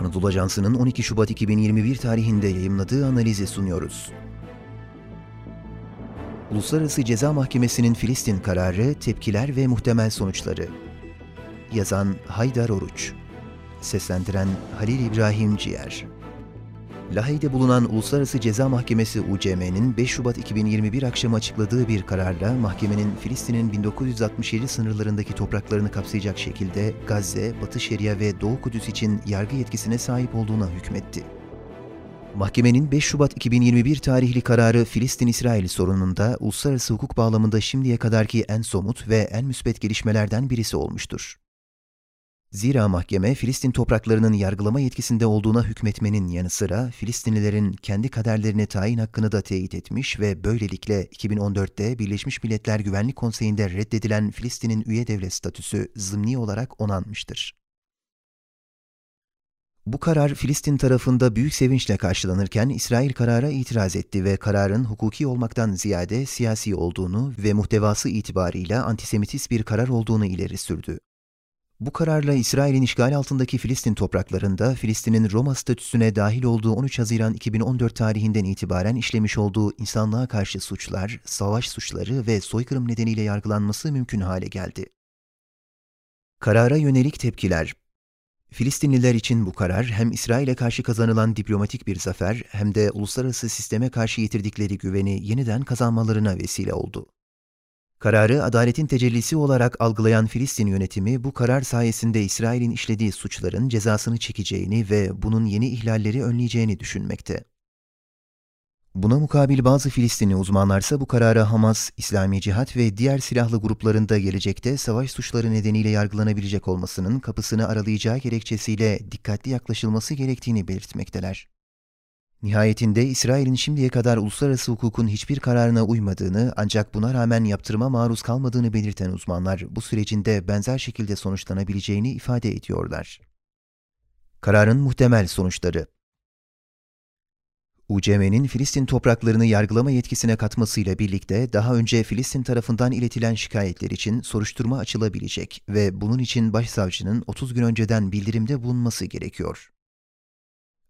Anadolu Ajansı'nın 12 Şubat 2021 tarihinde yayımladığı analizi sunuyoruz. Uluslararası Ceza Mahkemesi'nin Filistin kararı, tepkiler ve muhtemel sonuçları. Yazan Haydar Oruç. Seslendiren Halil İbrahim Ciğer. Lahey'de bulunan Uluslararası Ceza Mahkemesi UCM'nin 5 Şubat 2021 akşamı açıkladığı bir kararla mahkemenin Filistin'in 1967 sınırlarındaki topraklarını kapsayacak şekilde Gazze, Batı Şeria ve Doğu Kudüs için yargı yetkisine sahip olduğuna hükmetti. Mahkemenin 5 Şubat 2021 tarihli kararı Filistin-İsrail sorununda uluslararası hukuk bağlamında şimdiye kadarki en somut ve en müspet gelişmelerden birisi olmuştur. Zira mahkeme Filistin topraklarının yargılama yetkisinde olduğuna hükmetmenin yanı sıra Filistinlilerin kendi kaderlerine tayin hakkını da teyit etmiş ve böylelikle 2014'te Birleşmiş Milletler Güvenlik Konseyi'nde reddedilen Filistin'in üye devlet statüsü zımni olarak onanmıştır. Bu karar Filistin tarafında büyük sevinçle karşılanırken İsrail karara itiraz etti ve kararın hukuki olmaktan ziyade siyasi olduğunu ve muhtevası itibarıyla antisemitist bir karar olduğunu ileri sürdü. Bu kararla İsrail'in işgal altındaki Filistin topraklarında Filistin'in Roma statüsüne dahil olduğu 13 Haziran 2014 tarihinden itibaren işlemiş olduğu insanlığa karşı suçlar, savaş suçları ve soykırım nedeniyle yargılanması mümkün hale geldi. Karara yönelik tepkiler Filistinliler için bu karar hem İsrail'e karşı kazanılan diplomatik bir zafer hem de uluslararası sisteme karşı yitirdikleri güveni yeniden kazanmalarına vesile oldu. Kararı adaletin tecellisi olarak algılayan Filistin yönetimi bu karar sayesinde İsrail'in işlediği suçların cezasını çekeceğini ve bunun yeni ihlalleri önleyeceğini düşünmekte. Buna mukabil bazı Filistinli uzmanlarsa bu karara Hamas, İslami Cihat ve diğer silahlı gruplarında gelecekte savaş suçları nedeniyle yargılanabilecek olmasının kapısını aralayacağı gerekçesiyle dikkatli yaklaşılması gerektiğini belirtmekteler. Nihayetinde İsrail'in şimdiye kadar uluslararası hukukun hiçbir kararına uymadığını ancak buna rağmen yaptırıma maruz kalmadığını belirten uzmanlar bu sürecin de benzer şekilde sonuçlanabileceğini ifade ediyorlar. Kararın muhtemel sonuçları UCM'nin Filistin topraklarını yargılama yetkisine katmasıyla birlikte daha önce Filistin tarafından iletilen şikayetler için soruşturma açılabilecek ve bunun için başsavcının 30 gün önceden bildirimde bulunması gerekiyor.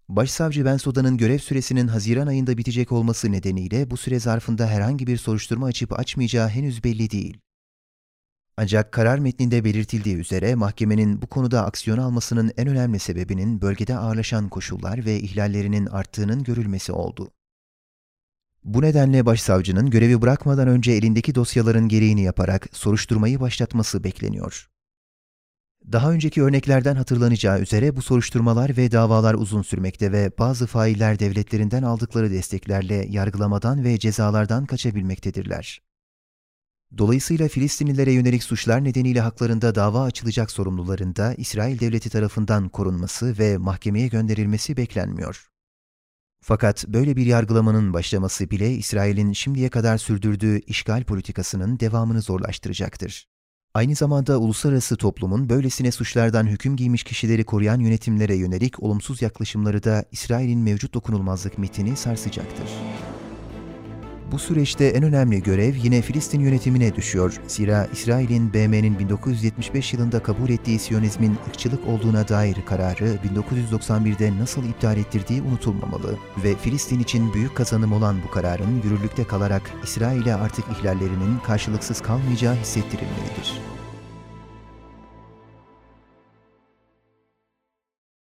Başsavcı Bensoda'nın görev süresinin Haziran ayında bitecek olması nedeniyle bu süre zarfında herhangi bir soruşturma açıp açmayacağı henüz belli değil. Ancak karar metninde belirtildiği üzere mahkemenin bu konuda aksiyon almasının en önemli sebebinin bölgede ağırlaşan koşullar ve ihlallerinin arttığının görülmesi oldu. Bu nedenle başsavcının görevi bırakmadan önce elindeki dosyaların gereğini yaparak soruşturmayı başlatması bekleniyor. Daha önceki örneklerden hatırlanacağı üzere bu soruşturmalar ve davalar uzun sürmekte ve bazı failler devletlerinden aldıkları desteklerle yargılamadan ve cezalardan kaçabilmektedirler. Dolayısıyla Filistinlilere yönelik suçlar nedeniyle haklarında dava açılacak sorumluların da İsrail devleti tarafından korunması ve mahkemeye gönderilmesi beklenmiyor. Fakat böyle bir yargılamanın başlaması bile İsrail'in şimdiye kadar sürdürdüğü işgal politikasının devamını zorlaştıracaktır. Aynı zamanda uluslararası toplumun böylesine suçlardan hüküm giymiş kişileri koruyan yönetimlere yönelik olumsuz yaklaşımları da İsrail'in mevcut dokunulmazlık mitini sarsacaktır. Bu süreçte en önemli görev yine Filistin yönetimine düşüyor. Zira İsrail'in BM'nin 1975 yılında kabul ettiği Siyonizmin ırkçılık olduğuna dair kararı 1991'de nasıl iptal ettirdiği unutulmamalı ve Filistin için büyük kazanım olan bu kararın yürürlükte kalarak İsrail'e artık ihlallerinin karşılıksız kalmayacağı hissettirilmelidir.